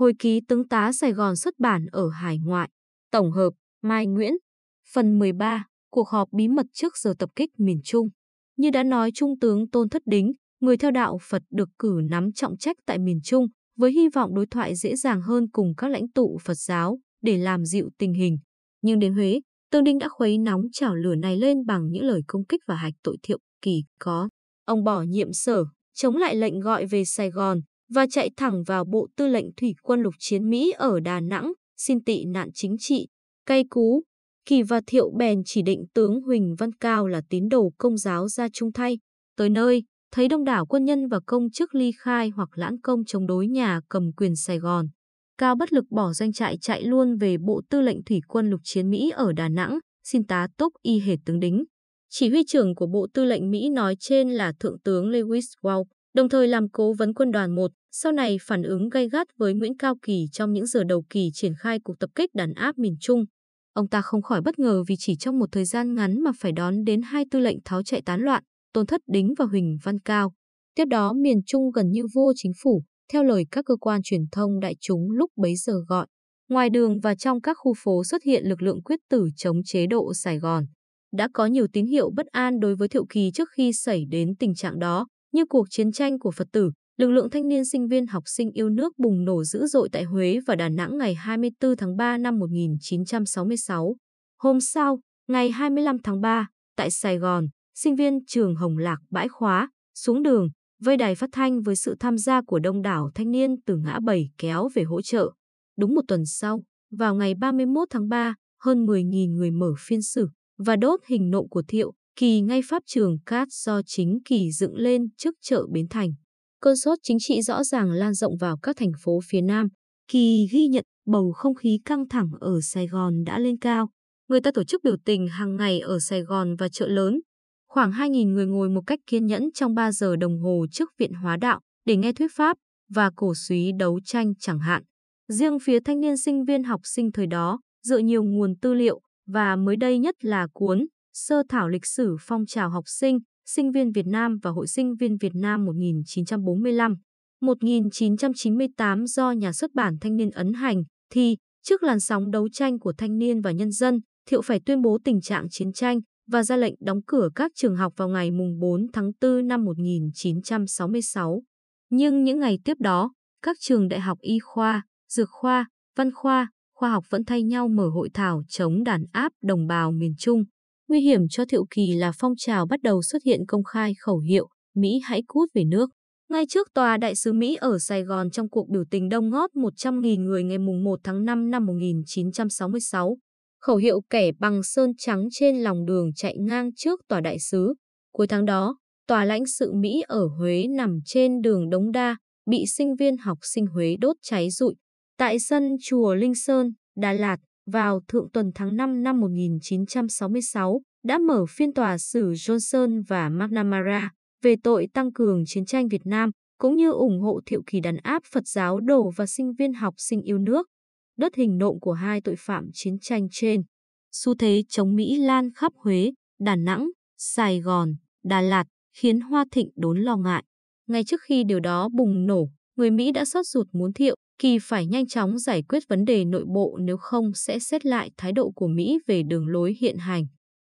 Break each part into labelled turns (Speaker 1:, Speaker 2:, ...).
Speaker 1: Hồi ký tướng tá Sài Gòn xuất bản ở hải ngoại. Tổng hợp, Mai Nguyễn. Phần 13, cuộc họp bí mật trước giờ tập kích miền Trung. Như đã nói Trung tướng Tôn Thất Đính, người theo đạo Phật được cử nắm trọng trách tại miền Trung, với hy vọng đối thoại dễ dàng hơn cùng các lãnh tụ Phật giáo để làm dịu tình hình. Nhưng đến Huế, Tương Đinh đã khuấy nóng chảo lửa này lên bằng những lời công kích và hạch tội thiệu kỳ có. Ông bỏ nhiệm sở, chống lại lệnh gọi về Sài Gòn và chạy thẳng vào Bộ Tư lệnh Thủy quân lục chiến Mỹ ở Đà Nẵng, xin tị nạn chính trị. Cay cú, Kỳ và Thiệu bèn chỉ định tướng Huỳnh Văn Cao là tín đồ công giáo ra trung thay. Tới nơi, thấy đông đảo quân nhân và công chức ly khai hoặc lãng công chống đối nhà cầm quyền Sài Gòn. Cao bất lực bỏ doanh trại chạy luôn về Bộ Tư lệnh Thủy quân lục chiến Mỹ ở Đà Nẵng, xin tá túc y hệt tướng đính. Chỉ huy trưởng của Bộ Tư lệnh Mỹ nói trên là Thượng tướng Lewis Wow, đồng thời làm cố vấn quân đoàn 1, sau này phản ứng gay gắt với Nguyễn Cao Kỳ trong những giờ đầu kỳ triển khai cuộc tập kích đàn áp miền Trung. Ông ta không khỏi bất ngờ vì chỉ trong một thời gian ngắn mà phải đón đến hai tư lệnh tháo chạy tán loạn, Tôn Thất Đính và Huỳnh Văn Cao. Tiếp đó miền Trung gần như vô chính phủ, theo lời các cơ quan truyền thông đại chúng lúc bấy giờ gọi. Ngoài đường và trong các khu phố xuất hiện lực lượng quyết tử chống chế độ Sài Gòn. Đã có nhiều tín hiệu bất an đối với Thiệu Kỳ trước khi xảy đến tình trạng đó, như cuộc chiến tranh của Phật tử, lực lượng thanh niên sinh viên học sinh yêu nước bùng nổ dữ dội tại Huế và Đà Nẵng ngày 24 tháng 3 năm 1966. Hôm sau, ngày 25 tháng 3, tại Sài Gòn, sinh viên trường Hồng Lạc bãi khóa, xuống đường, vây đài phát thanh với sự tham gia của đông đảo thanh niên từ ngã bảy kéo về hỗ trợ. Đúng một tuần sau, vào ngày 31 tháng 3, hơn 10.000 người mở phiên xử và đốt hình nộm của Thiệu, Kỳ ngay pháp trường cát do chính Kỳ dựng lên trước chợ Bến Thành. Cơn sốt chính trị rõ ràng lan rộng vào các thành phố phía Nam. Kỳ ghi nhận bầu không khí căng thẳng ở Sài Gòn đã lên cao. Người ta tổ chức biểu tình hàng ngày ở Sài Gòn và chợ lớn. Khoảng 2.000 người ngồi một cách kiên nhẫn trong 3 giờ đồng hồ trước Viện Hóa Đạo để nghe thuyết pháp và cổ suý đấu tranh chẳng hạn. Riêng phía thanh niên sinh viên học sinh thời đó, dựa nhiều nguồn tư liệu và mới đây nhất là cuốn Sơ thảo lịch sử phong trào học sinh, sinh viên Việt Nam và Hội sinh viên Việt Nam 1945, 1998 do nhà xuất bản Thanh niên ấn hành, thì trước làn sóng đấu tranh của thanh niên và nhân dân, Thiệu phải tuyên bố tình trạng chiến tranh và ra lệnh đóng cửa các trường học vào ngày 4 tháng 4 năm 1966. Nhưng những ngày tiếp đó, các trường đại học y khoa, dược khoa, văn khoa, khoa học vẫn thay nhau mở hội thảo chống đàn áp đồng bào miền Trung. Nguy hiểm cho Thiệu Kỳ là phong trào bắt đầu xuất hiện công khai khẩu hiệu Mỹ hãy cút về nước. Ngay trước tòa đại sứ Mỹ ở Sài Gòn trong cuộc biểu tình đông ngót 100.000 người ngày 1 tháng 5 năm 1966, khẩu hiệu kẻ bằng sơn trắng trên lòng đường chạy ngang trước tòa đại sứ. Cuối tháng đó, tòa lãnh sự Mỹ ở Huế nằm trên đường Đống Đa, bị sinh viên học sinh Huế đốt cháy rụi. Tại sân chùa Linh Sơn, Đà Lạt, vào thượng tuần tháng 5 năm 1966, đã mở phiên tòa xử Johnson và McNamara về tội tăng cường chiến tranh Việt Nam, cũng như ủng hộ thiệu kỳ đàn áp Phật giáo đồ và sinh viên học sinh yêu nước. Đất hình nộm của hai tội phạm chiến tranh trên. Xu thế chống Mỹ lan khắp Huế, Đà Nẵng, Sài Gòn, Đà Lạt khiến Hoa Thịnh đốn lo ngại. Ngay trước khi điều đó bùng nổ, người Mỹ đã sốt ruột muốn thiệu Kỳ phải nhanh chóng giải quyết vấn đề nội bộ nếu không sẽ xét lại thái độ của Mỹ về đường lối hiện hành.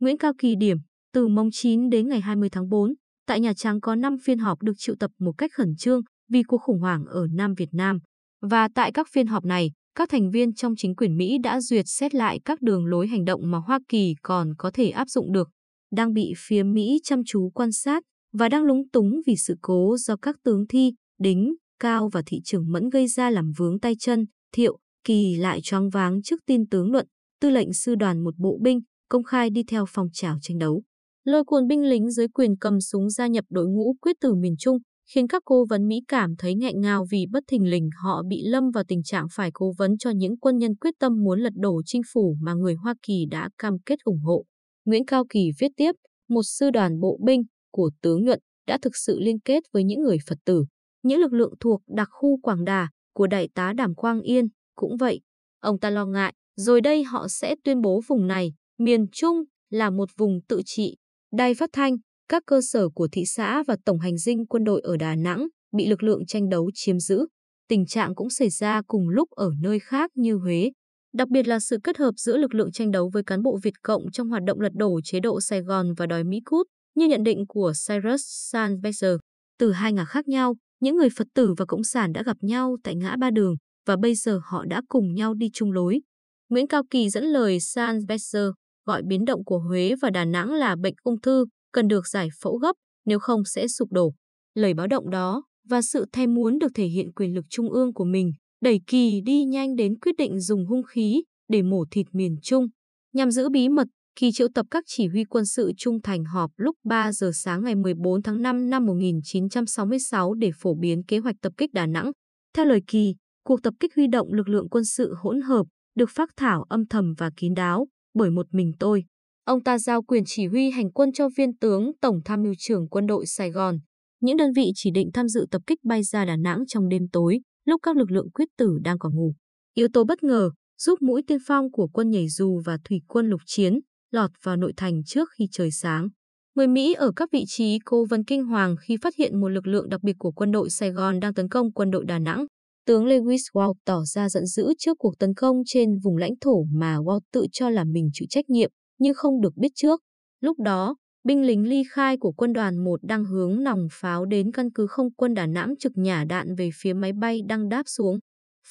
Speaker 1: Nguyễn Cao Kỳ điểm, từ mông 9 đến ngày 20 tháng 4, tại Nhà Trắng có 5 phiên họp được triệu tập một cách khẩn trương vì cuộc khủng hoảng ở Nam Việt Nam. Và tại các phiên họp này, các thành viên trong chính quyền Mỹ đã duyệt xét lại các đường lối hành động mà Hoa Kỳ còn có thể áp dụng được, đang bị phía Mỹ chăm chú quan sát và đang lúng túng vì sự cố do các tướng thi, đính, cao và thị trường mẫn gây ra làm vướng tay chân, thiệu, kỳ lại choáng váng trước tin tướng luận, tư lệnh sư đoàn một bộ binh, công khai đi theo phong trào tranh đấu. Lôi cuốn binh lính dưới quyền cầm súng gia nhập đội ngũ quyết tử miền Trung, khiến các cố vấn Mỹ cảm thấy nghẹn ngào vì bất thình lình họ bị lâm vào tình trạng phải cố vấn cho những quân nhân quyết tâm muốn lật đổ chính phủ mà người Hoa Kỳ đã cam kết ủng hộ. Nguyễn Cao Kỳ viết tiếp, một sư đoàn bộ binh của tướng Nhuận đã thực sự liên kết với những người Phật tử, những lực lượng thuộc đặc khu Quảng Đà của đại tá Đàm Quang Yên cũng vậy. Ông ta lo ngại, rồi đây họ sẽ tuyên bố vùng này, miền Trung, là một vùng tự trị. Đài phát thanh, các cơ sở của thị xã và tổng hành dinh quân đội ở Đà Nẵng bị lực lượng tranh đấu chiếm giữ. tình trạng cũng xảy ra cùng lúc ở nơi khác như Huế. Đặc biệt là sự kết hợp giữa lực lượng tranh đấu với cán bộ Việt Cộng trong hoạt động lật đổ chế độ Sài Gòn và đòi Mỹ cút, như nhận định của Cyrus Sanbezer. Từ hai ngả khác nhau, những người Phật tử và Cộng sản đã gặp nhau tại ngã ba đường và bây giờ họ đã cùng nhau đi chung lối. Nguyễn Cao Kỳ dẫn lời San Besser gọi biến động của Huế và Đà Nẵng là bệnh ung thư, cần được giải phẫu gấp, nếu không sẽ sụp đổ. Lời báo động đó và sự thay muốn được thể hiện quyền lực trung ương của mình đẩy Kỳ đi nhanh đến quyết định dùng hung khí để mổ thịt miền Trung. Nhằm giữ bí mật, Kỳ triệu tập các chỉ huy quân sự trung thành họp lúc 3 giờ sáng ngày 14 tháng 5 năm 1966 để phổ biến kế hoạch tập kích Đà Nẵng. Theo lời Kỳ, cuộc tập kích huy động lực lượng quân sự hỗn hợp được phát thảo âm thầm và kín đáo bởi một mình tôi. Ông ta giao quyền chỉ huy hành quân cho viên tướng Tổng tham mưu trưởng quân đội Sài Gòn. Những đơn vị chỉ định tham dự tập kích bay ra Đà Nẵng trong đêm tối, lúc các lực lượng quyết tử đang còn ngủ. Yếu tố bất ngờ giúp mũi tiên phong của quân nhảy dù và thủy quân lục chiến lọt vào nội thành trước khi trời sáng. Người Mỹ ở các vị trí cố vấn kinh hoàng khi phát hiện một lực lượng đặc biệt của quân đội Sài Gòn đang tấn công quân đội Đà Nẵng. Tướng Lewis Walt tỏ ra giận dữ trước cuộc tấn công trên vùng lãnh thổ mà Walt tự cho là mình chịu trách nhiệm, nhưng không được biết trước. Lúc đó, binh lính ly khai của quân đoàn 1 đang hướng nòng pháo đến căn cứ không quân Đà Nẵng trực nhả đạn về phía máy bay đang đáp xuống.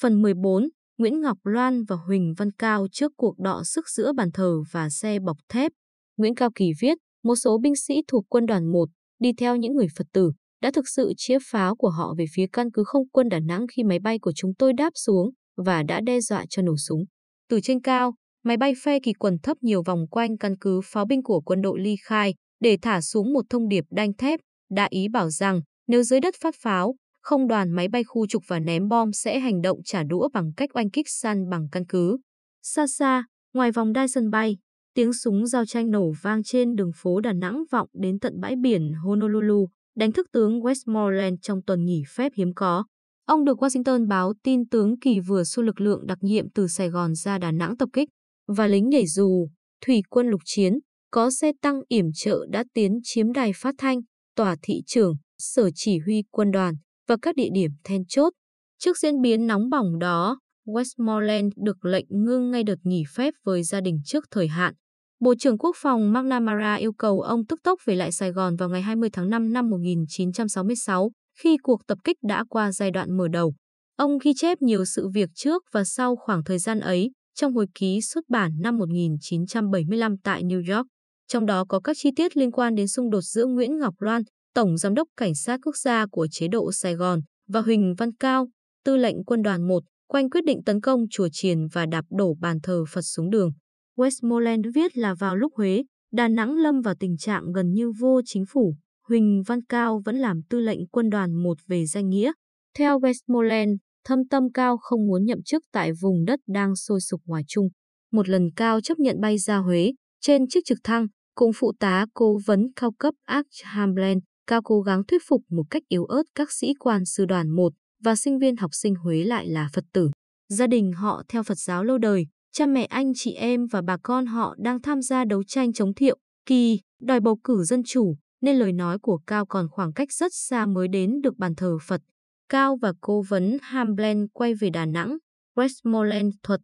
Speaker 1: Phần 14, Nguyễn Ngọc Loan và Huỳnh Văn Cao trước cuộc đọ sức giữa bàn thờ và xe bọc thép. Nguyễn Cao Kỳ viết, một số binh sĩ thuộc quân đoàn 1 đi theo những người Phật tử đã thực sự chĩa pháo của họ về phía căn cứ không quân Đà Nẵng khi máy bay của chúng tôi đáp xuống và đã đe dọa cho nổ súng. Từ trên cao, máy bay phe kỳ quần thấp nhiều vòng quanh căn cứ pháo binh của quân đội ly khai để thả xuống một thông điệp đanh thép, đã ý bảo rằng nếu dưới đất phát pháo, không đoàn máy bay khu trục và ném bom sẽ hành động trả đũa bằng cách oanh kích săn bằng căn cứ. Xa xa, ngoài vòng đai sân bay, tiếng súng giao tranh nổ vang trên đường phố Đà Nẵng vọng đến tận bãi biển Honolulu, đánh thức tướng Westmoreland trong tuần nghỉ phép hiếm có. Ông được Washington báo tin tướng Kỳ vừa xua lực lượng đặc nhiệm từ Sài Gòn ra Đà Nẵng tập kích, và lính nhảy dù, thủy quân lục chiến, có xe tăng yểm trợ đã tiến chiếm đài phát thanh, tòa thị trưởng, sở chỉ huy quân đoàn và các địa điểm then chốt. Trước diễn biến nóng bỏng đó, Westmoreland được lệnh ngưng ngay đợt nghỉ phép với gia đình trước thời hạn. Bộ trưởng Quốc phòng McNamara yêu cầu ông tức tốc về lại Sài Gòn vào ngày 20 tháng 5 năm 1966, khi cuộc tập kích đã qua giai đoạn mở đầu. Ông ghi chép nhiều sự việc trước và sau khoảng thời gian ấy trong hồi ký xuất bản năm 1975 tại New York. Trong đó có các chi tiết liên quan đến xung đột giữa Nguyễn Ngọc Loan, Tổng Giám đốc Cảnh sát Quốc gia của chế độ Sài Gòn, và Huỳnh Văn Cao, tư lệnh quân đoàn 1, quanh quyết định tấn công chùa Triền và đạp đổ bàn thờ Phật xuống đường. Westmoreland viết là vào lúc Huế, Đà Nẵng lâm vào tình trạng gần như vô chính phủ, Huỳnh Văn Cao vẫn làm tư lệnh quân đoàn 1 về danh nghĩa. Theo Westmoreland, thâm tâm Cao không muốn nhậm chức tại vùng đất đang sôi sục ngoài Trung. Một lần Cao chấp nhận bay ra Huế, trên chiếc trực thăng, cùng phụ tá cố vấn cao cấp Arch Hamblen. Cao cố gắng thuyết phục một cách yếu ớt các sĩ quan sư đoàn 1 và sinh viên học sinh Huế lại là Phật tử. Gia đình họ theo Phật giáo lâu đời, cha mẹ anh chị em và bà con họ đang tham gia đấu tranh chống thiệu, kỳ, đòi bầu cử dân chủ, nên lời nói của Cao còn khoảng cách rất xa mới đến được bàn thờ Phật. Cao và cố vấn Hamblen quay về Đà Nẵng, Westmoreland thuật.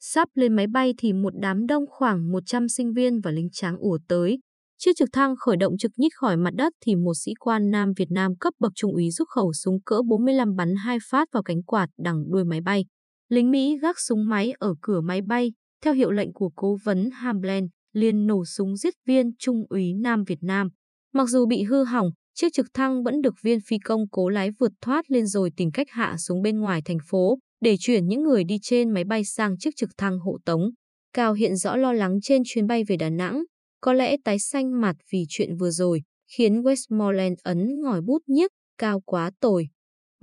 Speaker 1: Sắp lên máy bay thì một đám đông khoảng 100 sinh viên và lính tráng ùa tới. Chiếc trực thăng khởi động trực nhích khỏi mặt đất thì một sĩ quan Nam Việt Nam cấp bậc trung úy rút khẩu súng cỡ 45 bắn hai phát vào cánh quạt đằng đuôi máy bay. Lính Mỹ gác súng máy ở cửa máy bay, theo hiệu lệnh của cố vấn Hamblen liền nổ súng giết viên trung úy Nam Việt Nam. Mặc dù bị hư hỏng, chiếc trực thăng vẫn được viên phi công cố lái vượt thoát lên rồi tìm cách hạ xuống bên ngoài thành phố để chuyển những người đi trên máy bay sang chiếc trực thăng hộ tống. Cao hiện rõ lo lắng trên chuyến bay về Đà Nẵng, có lẽ tái xanh mặt vì chuyện vừa rồi, khiến Westmoreland ấn ngòi bút nhiếc, cao quá tồi.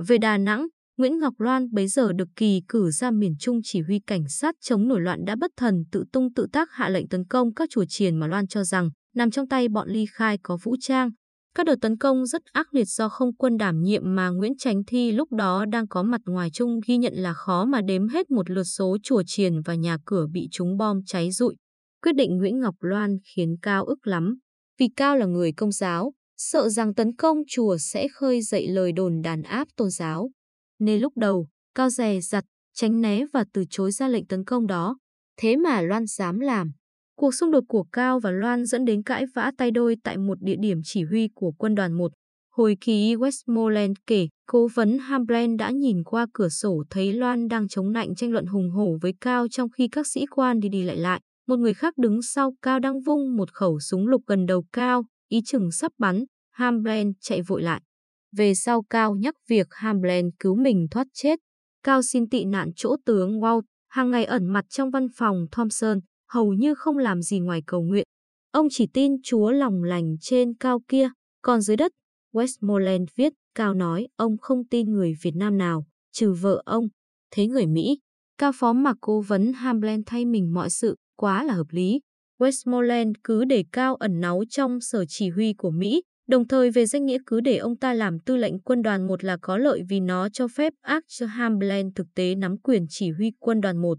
Speaker 1: Về Đà Nẵng, Nguyễn Ngọc Loan bấy giờ được kỳ cử ra miền Trung chỉ huy cảnh sát chống nổi loạn đã bất thần tự tung tự tác hạ lệnh tấn công các chùa chiền mà Loan cho rằng nằm trong tay bọn ly khai có vũ trang. Các đợt tấn công rất ác liệt do không quân đảm nhiệm mà Nguyễn Tránh Thi lúc đó đang có mặt ngoài Trung ghi nhận là khó mà đếm hết một lượt số chùa chiền và nhà cửa bị chúng bom cháy rụi. Quyết định Nguyễn Ngọc Loan khiến Cao ức lắm. Vì Cao là người công giáo, sợ rằng tấn công chùa sẽ khơi dậy lời đồn đàn áp tôn giáo. nên lúc đầu, Cao dè dặt, tránh né và từ chối ra lệnh tấn công đó. Thế mà Loan dám làm. Cuộc xung đột của Cao và Loan dẫn đến cãi vã tay đôi tại một địa điểm chỉ huy của quân đoàn 1. Hồi kỳ Westmoreland kể, cố vấn Hamblen đã nhìn qua cửa sổ thấy Loan đang chống nạnh tranh luận hùng hổ với Cao trong khi các sĩ quan đi đi lại lại. Một người khác đứng sau Cao đang vung một khẩu súng lục gần đầu Cao, ý chừng sắp bắn. hamblen chạy vội lại. Về sau Cao nhắc việc hamblen cứu mình thoát chết. Cao xin tị nạn chỗ tướng Walt, hàng ngày ẩn mặt trong văn phòng Thompson, hầu như không làm gì ngoài cầu nguyện. Ông chỉ tin Chúa lòng lành trên cao kia, còn dưới đất, Westmoreland viết, Cao nói ông không tin người Việt Nam nào, trừ vợ ông. Thế người Mỹ, Cao phó mặc cố vấn hamblen thay mình mọi sự, quá là hợp lý. Westmoreland cứ để Cao ẩn náu trong sở chỉ huy của Mỹ, Đồng thời về danh nghĩa cứ để ông ta làm tư lệnh quân đoàn 1 là có lợi vì nó cho phép Archham Bland thực tế nắm quyền chỉ huy quân đoàn 1.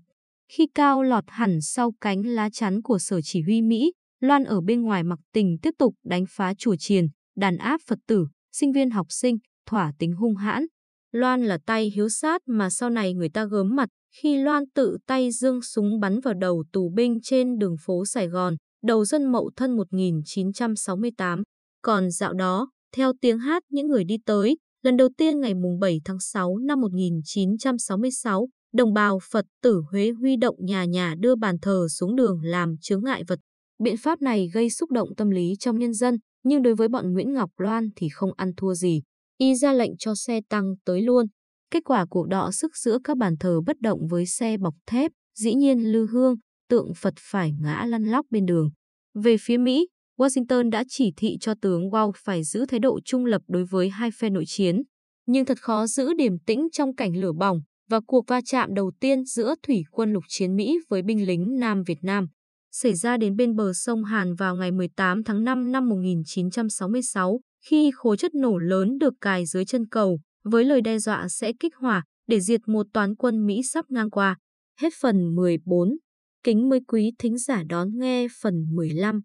Speaker 1: Khi Cao lọt hẳn sau cánh lá chắn của sở chỉ huy Mỹ, Loan ở bên ngoài mặc tình tiếp tục đánh phá chùa chiền, đàn áp Phật tử, sinh viên học sinh, thỏa tính hung hãn. Loan là tay hiếu sát mà sau này người ta gớm mặt khi Loan tự tay dương súng bắn vào đầu tù binh trên đường phố Sài Gòn, đầu dân mậu thân 1968. Còn dạo đó, theo tiếng hát những người đi tới, lần đầu tiên ngày 7 tháng 6 năm 1966, đồng bào Phật tử Huế huy động nhà nhà đưa bàn thờ xuống đường làm chướng ngại vật. Biện pháp này gây xúc động tâm lý trong nhân dân, nhưng đối với bọn Nguyễn Ngọc Loan thì không ăn thua gì. Y ra lệnh cho xe tăng tới luôn. Kết quả cuộc đọ sức giữa các bàn thờ bất động với xe bọc thép, dĩ nhiên lư hương, tượng Phật phải ngã lăn lóc bên đường. Về phía Mỹ, Washington đã chỉ thị cho tướng Wall phải giữ thái độ trung lập đối với hai phe nội chiến. Nhưng thật khó giữ điềm tĩnh trong cảnh lửa bỏng và cuộc va chạm đầu tiên giữa thủy quân lục chiến Mỹ với binh lính Nam Việt Nam xảy ra đến bên bờ sông Hàn vào ngày 18 tháng 5 năm 1966 khi khối chất nổ lớn được cài dưới chân cầu với lời đe dọa sẽ kích hỏa để diệt một toán quân Mỹ sắp ngang qua. Hết phần 14. Kính mời quý thính giả đón nghe phần 15.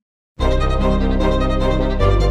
Speaker 1: Thank you.